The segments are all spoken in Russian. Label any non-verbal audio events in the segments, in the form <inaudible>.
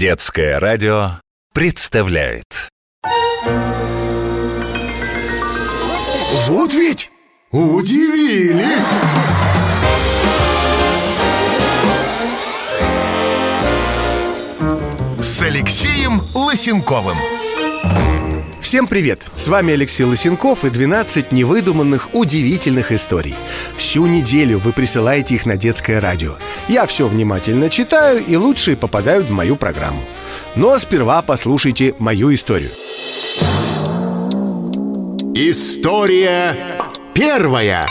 Детское радио представляет Вот ведь удивили! С Алексеем Лысенковым Всем привет! С вами Алексей Лысенков и 12 невыдуманных, удивительных историй. Всю неделю вы присылаете их на детское радио. Я все внимательно читаю, и лучшие попадают в мою программу. Но сперва послушайте мою историю. История первая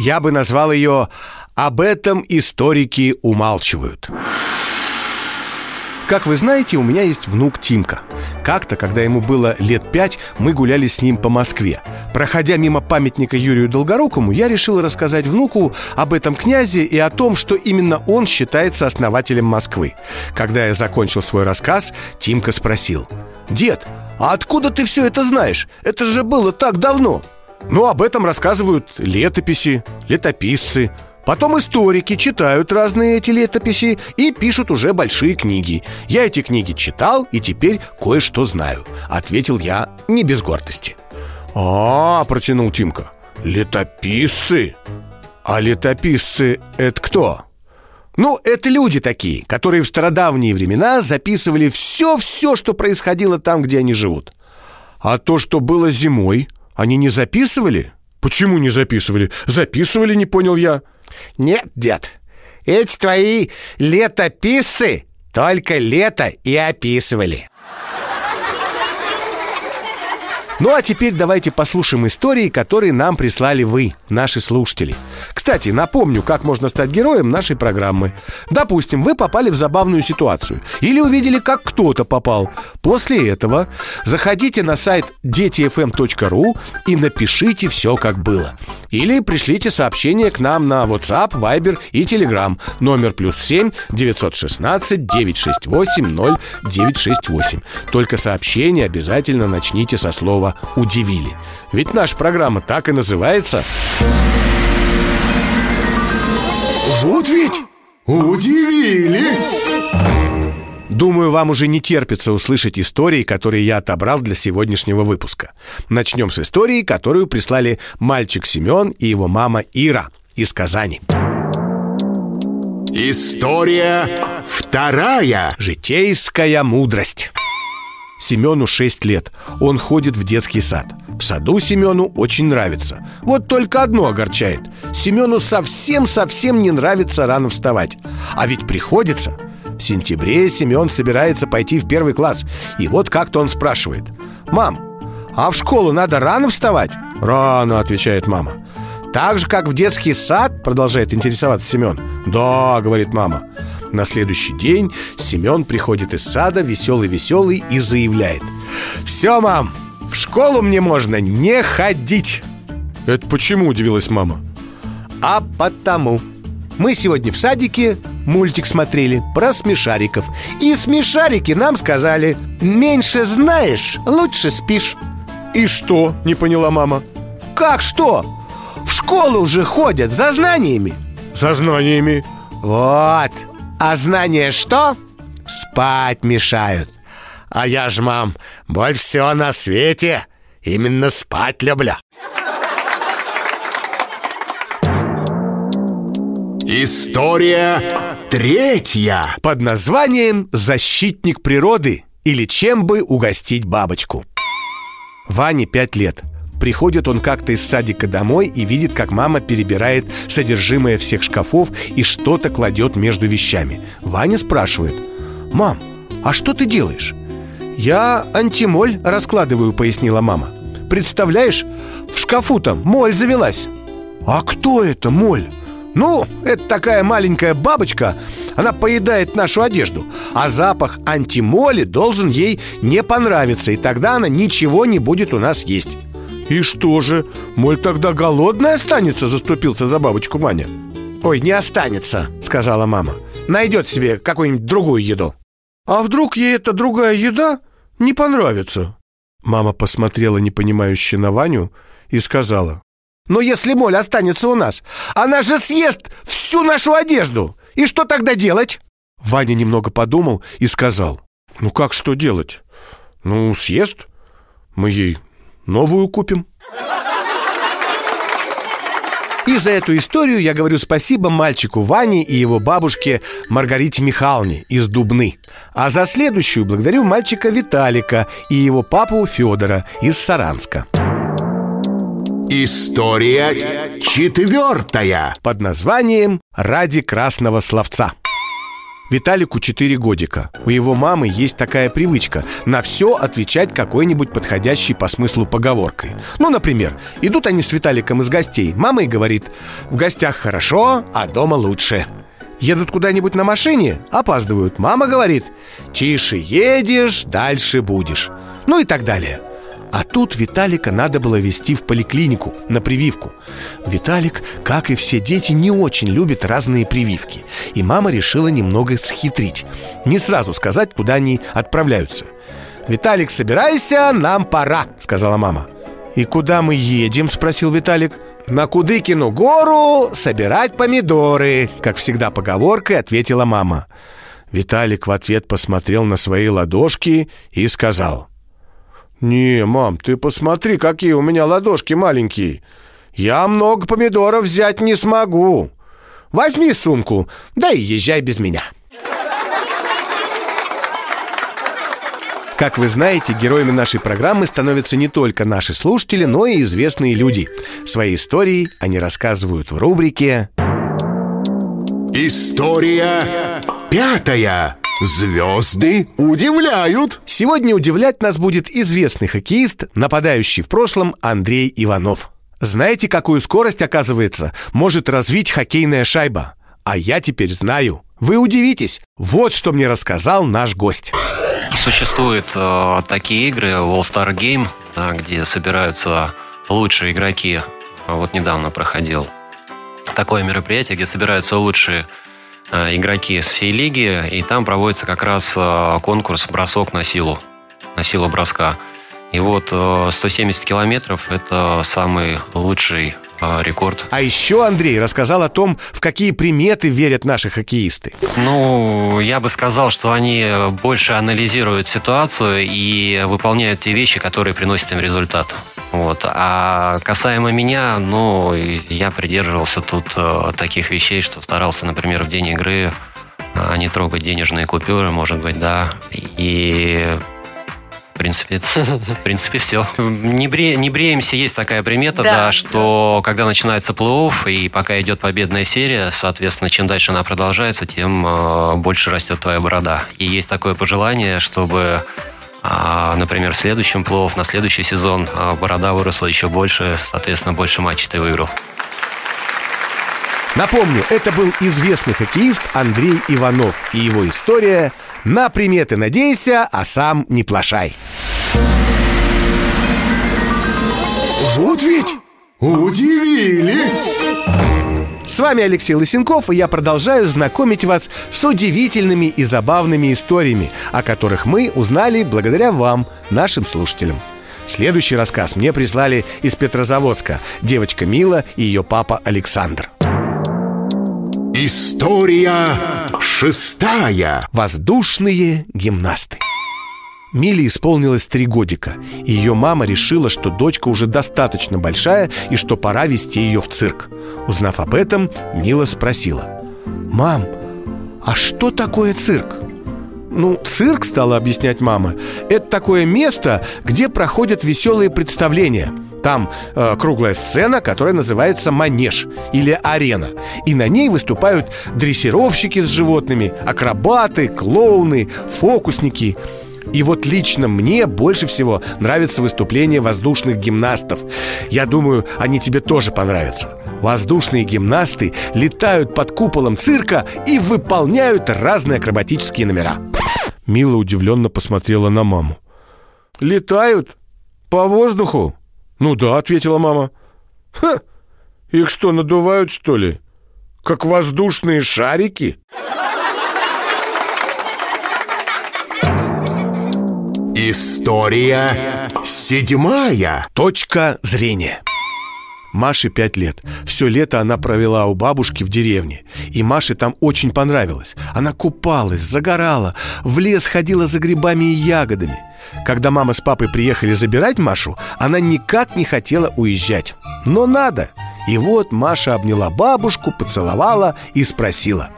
Я бы назвал ее «Об этом историки умалчивают». Как вы знаете, у меня есть внук Тимка. Как-то, когда ему было лет пять, мы гуляли с ним по Москве. Проходя мимо памятника Юрию Долгорукому, я решил рассказать внуку об этом князе и о том, что именно он считается основателем Москвы. Когда я закончил свой рассказ, Тимка спросил. «Дед, а откуда ты все это знаешь? Это же было так давно!» Ну, об этом рассказывают летописи, летописцы, Потом историки читают разные эти летописи и пишут уже большие книги. Я эти книги читал и теперь кое-что знаю, ответил я не без гордости. А, протянул Тимка. Летописцы? А летописцы это кто? Ну, это люди такие, которые в стародавние времена записывали все-все, что происходило там, где они живут. А то, что было зимой, они не записывали? Почему не записывали? Записывали, не понял я. Нет, дед, эти твои летописцы только лето и описывали. Ну а теперь давайте послушаем истории, которые нам прислали вы, наши слушатели. Кстати, напомню, как можно стать героем нашей программы. Допустим, вы попали в забавную ситуацию или увидели, как кто-то попал. После этого заходите на сайт детифм.ру и напишите все, как было. Или пришлите сообщение к нам на WhatsApp, Viber и Telegram. Номер плюс 7 916 968 0968. Только сообщение обязательно начните со слова «удивили». Ведь наша программа так и называется. Вот ведь удивили! Думаю, вам уже не терпится услышать истории, которые я отобрал для сегодняшнего выпуска. Начнем с истории, которую прислали мальчик Семен и его мама Ира из Казани. История вторая Житейская мудрость. Семену 6 лет. Он ходит в детский сад. В саду Семену очень нравится. Вот только одно огорчает. Семену совсем-совсем не нравится рано вставать. А ведь приходится. В сентябре Семен собирается пойти в первый класс. И вот как-то он спрашивает. «Мам, а в школу надо рано вставать?» «Рано», — отвечает мама. «Так же, как в детский сад?» — продолжает интересоваться Семен. «Да», — говорит мама. На следующий день Семен приходит из сада веселый-веселый и заявляет «Все, мам, в школу мне можно не ходить!» «Это почему?» – удивилась мама «А потому Мы сегодня в садике мультик смотрели про смешариков И смешарики нам сказали Меньше знаешь, лучше спишь «И что?» – не поняла мама «Как что? В школу уже ходят за знаниями» «За знаниями?» «Вот, а знания что? Спать мешают. А я ж, мам, больше всего на свете Именно спать люблю. История третья. Под названием «Защитник природы» Или «Чем бы угостить бабочку» Ване пять лет Приходит он как-то из садика домой и видит, как мама перебирает содержимое всех шкафов и что-то кладет между вещами. Ваня спрашивает, «Мам, а что ты делаешь?» «Я антимоль раскладываю», — пояснила мама. «Представляешь, в шкафу-то моль завелась». «А кто это моль?» «Ну, это такая маленькая бабочка, она поедает нашу одежду А запах антимоли должен ей не понравиться И тогда она ничего не будет у нас есть «И что же, моль тогда голодная останется?» Заступился за бабочку Маня «Ой, не останется», — сказала мама Найдет себе какую-нибудь другую еду «А вдруг ей эта другая еда не понравится?» Мама посмотрела непонимающе на Ваню и сказала «Но если моль останется у нас, она же съест всю нашу одежду! И что тогда делать?» Ваня немного подумал и сказал Ну как что делать? Ну, съест. Мы ей новую купим. И за эту историю я говорю спасибо мальчику Ване и его бабушке Маргарите Михайловне из Дубны. А за следующую благодарю мальчика Виталика и его папу Федора из Саранска. История четвертая. Под названием «Ради красного словца». Виталику 4 годика. У его мамы есть такая привычка на все отвечать какой-нибудь подходящей по смыслу поговоркой. Ну, например, идут они с Виталиком из гостей. Мама и говорит, в гостях хорошо, а дома лучше. Едут куда-нибудь на машине, опаздывают. Мама говорит, тише едешь, дальше будешь. Ну и так далее. А тут Виталика надо было везти в поликлинику на прививку. Виталик, как и все дети, не очень любит разные прививки. И мама решила немного схитрить. Не сразу сказать, куда они отправляются. «Виталик, собирайся, нам пора», — сказала мама. «И куда мы едем?» — спросил Виталик. «На Кудыкину гору собирать помидоры», как всегда поговоркой ответила мама. Виталик в ответ посмотрел на свои ладошки и сказал — «Не, мам, ты посмотри, какие у меня ладошки маленькие. Я много помидоров взять не смогу. Возьми сумку, да и езжай без меня». Как вы знаете, героями нашей программы становятся не только наши слушатели, но и известные люди. Свои истории они рассказывают в рубрике История пятая. Звезды удивляют. Сегодня удивлять нас будет известный хоккеист, нападающий в прошлом Андрей Иванов. Знаете, какую скорость, оказывается, может развить хоккейная шайба? А я теперь знаю. Вы удивитесь. Вот что мне рассказал наш гость. Существуют э, такие игры, All-Star Game, да, где собираются лучшие игроки. Вот недавно проходил такое мероприятие, где собираются лучшие Э, игроки с всей лиги, и там проводится как раз э, конкурс «Бросок на силу», на силу броска. И вот 170 э, километров – это самый лучший рекорд. А еще Андрей рассказал о том, в какие приметы верят наши хоккеисты. Ну, я бы сказал, что они больше анализируют ситуацию и выполняют те вещи, которые приносят им результат. Вот. А касаемо меня, ну, я придерживался тут э, таких вещей, что старался, например, в день игры э, не трогать денежные купюры, может быть, да. И в принципе, <laughs> в принципе, все. Не, бре, не бреемся, есть такая примета, да, да что да. когда начинается плей-офф и пока идет победная серия, соответственно, чем дальше она продолжается, тем э, больше растет твоя борода. И есть такое пожелание, чтобы а, например, в следующем плов, на следующий сезон а, борода выросла еще больше, соответственно, больше матчей ты выиграл. Напомню, это был известный хоккеист Андрей Иванов и его история «На приметы надейся, а сам не плашай». Вот ведь удивили! С вами Алексей Лысенков, и я продолжаю знакомить вас с удивительными и забавными историями, о которых мы узнали благодаря вам, нашим слушателям. Следующий рассказ мне прислали из Петрозаводска девочка Мила и ее папа Александр. История шестая. Воздушные гимнасты. Миле исполнилось три годика, и ее мама решила, что дочка уже достаточно большая и что пора вести ее в цирк. Узнав об этом, Мила спросила «Мам, а что такое цирк?» Ну, цирк, стала объяснять мама, это такое место, где проходят веселые представления. Там э, круглая сцена, которая называется манеж или арена. И на ней выступают дрессировщики с животными, акробаты, клоуны, фокусники. И вот лично мне больше всего нравится выступление воздушных гимнастов. Я думаю, они тебе тоже понравятся. Воздушные гимнасты летают под куполом цирка и выполняют разные акробатические номера. Мила удивленно посмотрела на маму. «Летают? По воздуху?» «Ну да», — ответила мама. «Ха! Их что, надувают, что ли? Как воздушные шарики?» История седьмая. Точка зрения. Маше пять лет. Все лето она провела у бабушки в деревне. И Маше там очень понравилось. Она купалась, загорала, в лес ходила за грибами и ягодами. Когда мама с папой приехали забирать Машу, она никак не хотела уезжать. Но надо. И вот Маша обняла бабушку, поцеловала и спросила.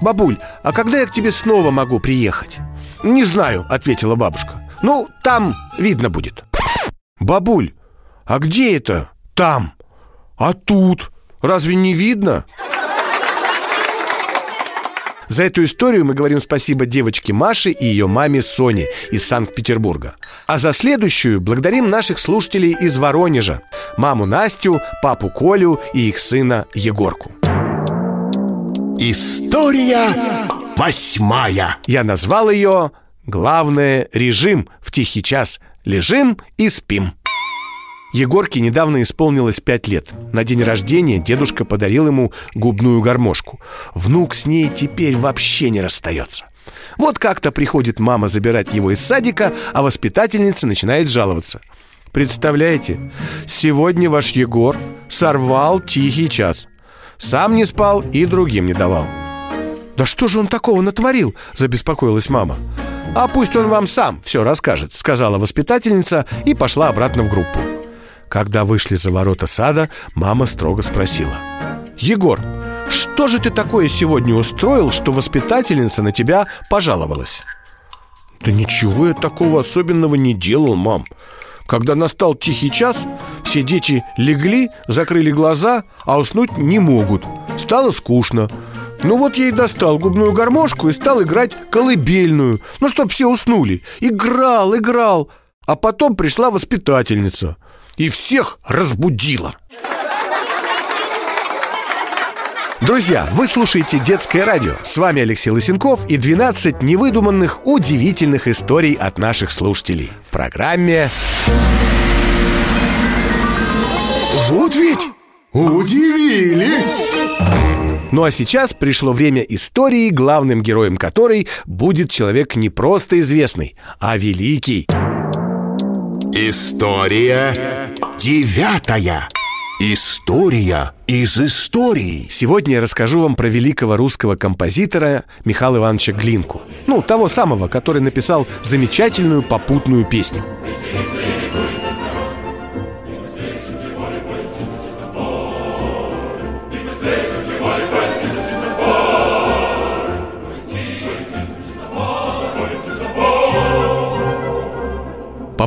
«Бабуль, а когда я к тебе снова могу приехать?» «Не знаю», — ответила бабушка. «Ну, там видно будет». «Бабуль, а где это? Там. А тут? Разве не видно?» За эту историю мы говорим спасибо девочке Маше и ее маме Соне из Санкт-Петербурга. А за следующую благодарим наших слушателей из Воронежа. Маму Настю, папу Колю и их сына Егорку. История восьмая. Я назвал ее «Главное – режим в тихий час. Лежим и спим». Егорке недавно исполнилось пять лет. На день рождения дедушка подарил ему губную гармошку. Внук с ней теперь вообще не расстается. Вот как-то приходит мама забирать его из садика, а воспитательница начинает жаловаться. Представляете, сегодня ваш Егор сорвал тихий час. Сам не спал и другим не давал. «Да что же он такого натворил?» – забеспокоилась мама. «А пусть он вам сам все расскажет», – сказала воспитательница и пошла обратно в группу. Когда вышли за ворота сада, мама строго спросила «Егор, что же ты такое сегодня устроил, что воспитательница на тебя пожаловалась?» «Да ничего я такого особенного не делал, мам Когда настал тихий час, все дети легли, закрыли глаза, а уснуть не могут Стало скучно ну вот я и достал губную гармошку и стал играть колыбельную Ну, чтоб все уснули Играл, играл А потом пришла воспитательница и всех разбудила. Друзья, вы слушаете «Детское радио». С вами Алексей Лысенков и 12 невыдуманных, удивительных историй от наших слушателей. В программе... Вот ведь удивили! Ну а сейчас пришло время истории, главным героем которой будет человек не просто известный, а великий. История девятая. История из истории. Сегодня я расскажу вам про великого русского композитора Михаила Ивановича Глинку. Ну, того самого, который написал замечательную попутную песню.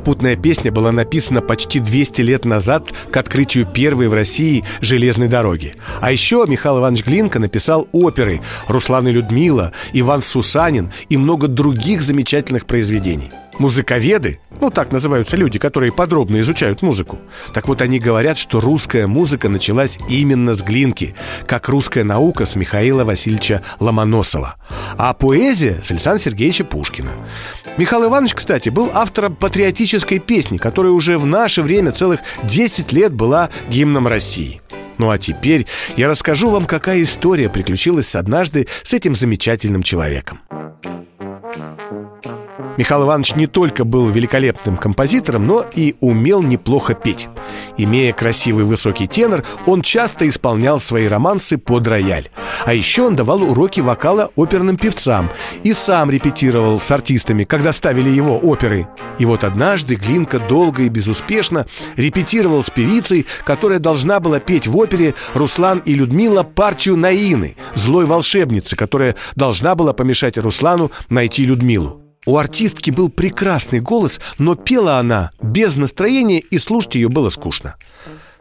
Попутная песня была написана почти 200 лет назад к открытию первой в России железной дороги. А еще Михаил Иванович Глинка написал оперы «Руслан и Людмила», «Иван Сусанин» и много других замечательных произведений. Музыковеды, ну так называются люди, которые подробно изучают музыку, так вот они говорят, что русская музыка началась именно с Глинки, как русская наука с Михаила Васильевича Ломоносова, а поэзия с Александра Сергеевича Пушкина. Михаил Иванович, кстати, был автором патриотической песни, которая уже в наше время целых 10 лет была гимном России. Ну а теперь я расскажу вам, какая история приключилась однажды с этим замечательным человеком. Михаил Иванович не только был великолепным композитором, но и умел неплохо петь. Имея красивый высокий тенор, он часто исполнял свои романсы под рояль. А еще он давал уроки вокала оперным певцам и сам репетировал с артистами, когда ставили его оперы. И вот однажды Глинка долго и безуспешно репетировал с певицей, которая должна была петь в опере «Руслан и Людмила» партию Наины, злой волшебницы, которая должна была помешать Руслану найти Людмилу. У артистки был прекрасный голос, но пела она без настроения, и слушать ее было скучно.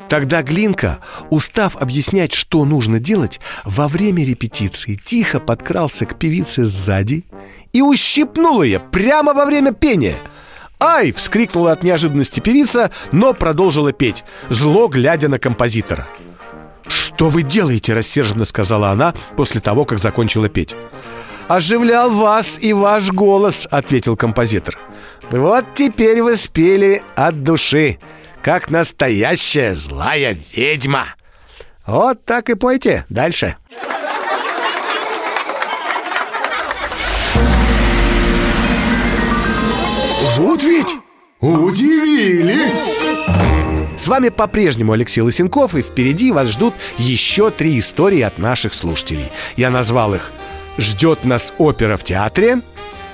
Тогда Глинка, устав объяснять, что нужно делать, во время репетиции тихо подкрался к певице сзади и ущипнул ее прямо во время пения. «Ай!» — вскрикнула от неожиданности певица, но продолжила петь, зло глядя на композитора. «Что вы делаете?» — рассерженно сказала она после того, как закончила петь оживлял вас и ваш голос», — ответил композитор. «Вот теперь вы спели от души, как настоящая злая ведьма. Вот так и пойте дальше». Вот ведь удивили! С вами по-прежнему Алексей Лысенков, и впереди вас ждут еще три истории от наших слушателей. Я назвал их «Ждет нас опера в театре»,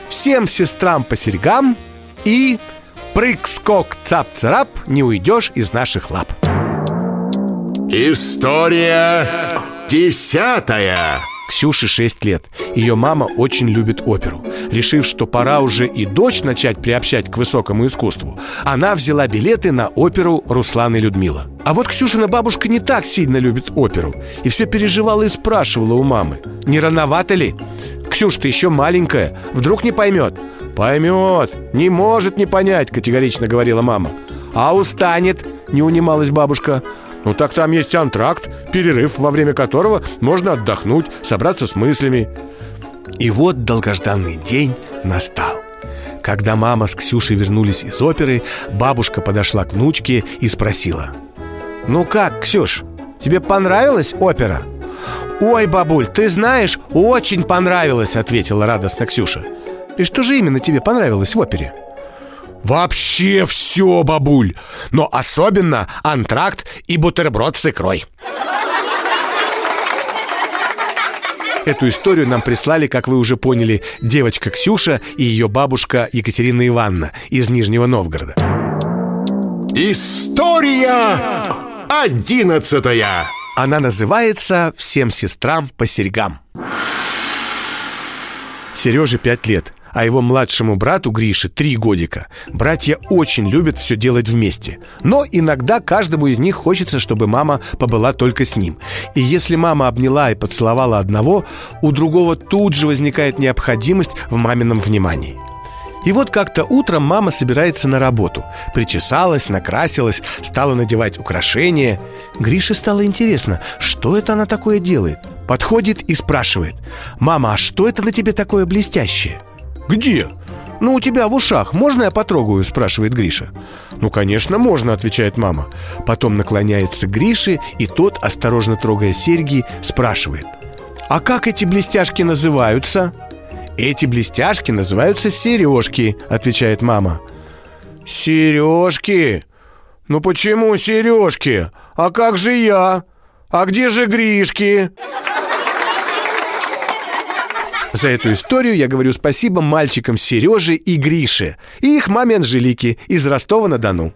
«Всем сестрам по серьгам» и «Прыг-скок цап-царап, не уйдешь из наших лап». История десятая Ксюше 6 лет. Ее мама очень любит оперу. Решив, что пора уже и дочь начать приобщать к высокому искусству, она взяла билеты на оперу «Руслан и Людмила». А вот Ксюшина бабушка не так сильно любит оперу и все переживала и спрашивала у мамы, не рановато ли? Ксюш, ты еще маленькая, вдруг не поймет? Поймет, не может не понять, категорично говорила мама. А устанет, не унималась бабушка. Ну так там есть антракт, перерыв, во время которого можно отдохнуть, собраться с мыслями. И вот долгожданный день настал. Когда мама с Ксюшей вернулись из оперы, бабушка подошла к внучке и спросила. «Ну как, Ксюш, тебе понравилась опера?» «Ой, бабуль, ты знаешь, очень понравилось», — ответила радостно Ксюша. «И что же именно тебе понравилось в опере?» Вообще все, бабуль Но особенно антракт и бутерброд с икрой Эту историю нам прислали, как вы уже поняли, девочка Ксюша и ее бабушка Екатерина Ивановна из Нижнего Новгорода. История одиннадцатая Она называется «Всем сестрам по серьгам». Сереже пять лет – а его младшему брату Грише три годика. Братья очень любят все делать вместе. Но иногда каждому из них хочется, чтобы мама побыла только с ним. И если мама обняла и поцеловала одного, у другого тут же возникает необходимость в мамином внимании. И вот как-то утром мама собирается на работу. Причесалась, накрасилась, стала надевать украшения. Грише стало интересно, что это она такое делает. Подходит и спрашивает. «Мама, а что это на тебе такое блестящее?» Где? «Ну, у тебя в ушах. Можно я потрогаю?» – спрашивает Гриша. «Ну, конечно, можно», – отвечает мама. Потом наклоняется к Грише, и тот, осторожно трогая серьги, спрашивает. «А как эти блестяшки называются?» «Эти блестяшки называются сережки», – отвечает мама. «Сережки? Ну почему сережки? А как же я? А где же Гришки?» За эту историю я говорю спасибо мальчикам Сереже и Грише и их маме Анжелике из Ростова-на-Дону.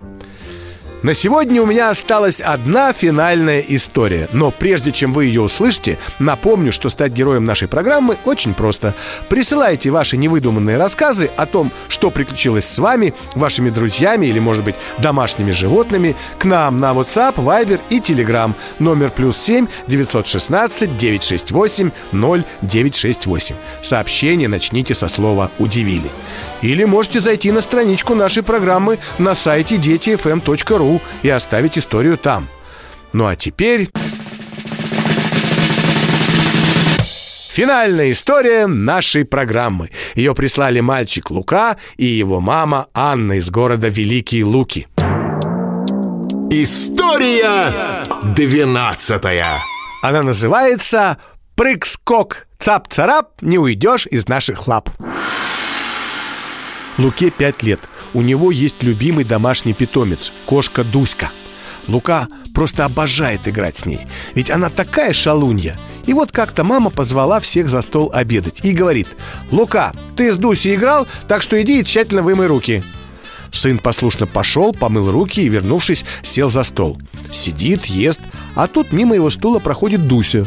На сегодня у меня осталась одна финальная история. Но прежде чем вы ее услышите, напомню, что стать героем нашей программы очень просто. Присылайте ваши невыдуманные рассказы о том, что приключилось с вами, вашими друзьями или, может быть, домашними животными к нам на WhatsApp, Viber и Telegram. Номер плюс 7 916 968 0968. Сообщение начните со слова «удивили». Или можете зайти на страничку нашей программы на сайте детифм.ру и оставить историю там. Ну а теперь... Финальная история нашей программы. Ее прислали мальчик Лука и его мама Анна из города Великие Луки. История двенадцатая Она называется «Прыг-скок, цап-царап, не уйдешь из наших лап». Луке 5 лет. У него есть любимый домашний питомец – кошка Дуська. Лука просто обожает играть с ней, ведь она такая шалунья. И вот как-то мама позвала всех за стол обедать и говорит «Лука, ты с Дусей играл, так что иди и тщательно вымой руки». Сын послушно пошел, помыл руки и, вернувшись, сел за стол. Сидит, ест, а тут мимо его стула проходит Дуся.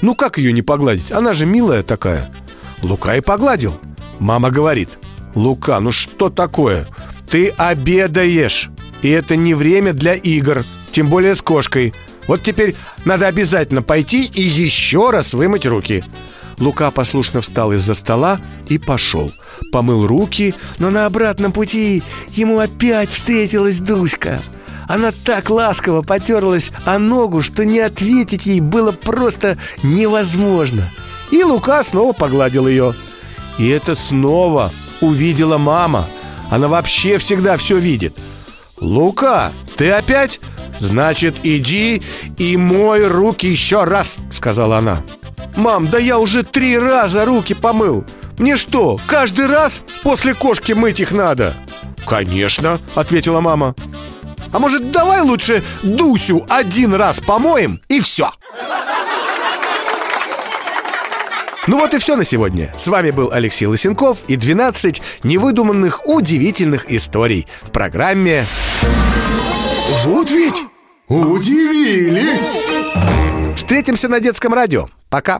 Ну как ее не погладить? Она же милая такая. Лука и погладил. Мама говорит – Лука, ну что такое? Ты обедаешь. И это не время для игр, тем более с кошкой. Вот теперь надо обязательно пойти и еще раз вымыть руки. Лука послушно встал из-за стола и пошел. Помыл руки, но на обратном пути ему опять встретилась Дуська. Она так ласково потерлась о ногу, что не ответить ей было просто невозможно. И Лука снова погладил ее. И это снова увидела мама. Она вообще всегда все видит. «Лука, ты опять? Значит, иди и мой руки еще раз», — сказала она. «Мам, да я уже три раза руки помыл. Мне что, каждый раз после кошки мыть их надо?» «Конечно», — ответила мама. А может, давай лучше Дусю один раз помоем и все ну вот и все на сегодня. С вами был Алексей Лысенков и 12 невыдуманных удивительных историй в программе Вот ведь удивили! Встретимся на детском радио. Пока.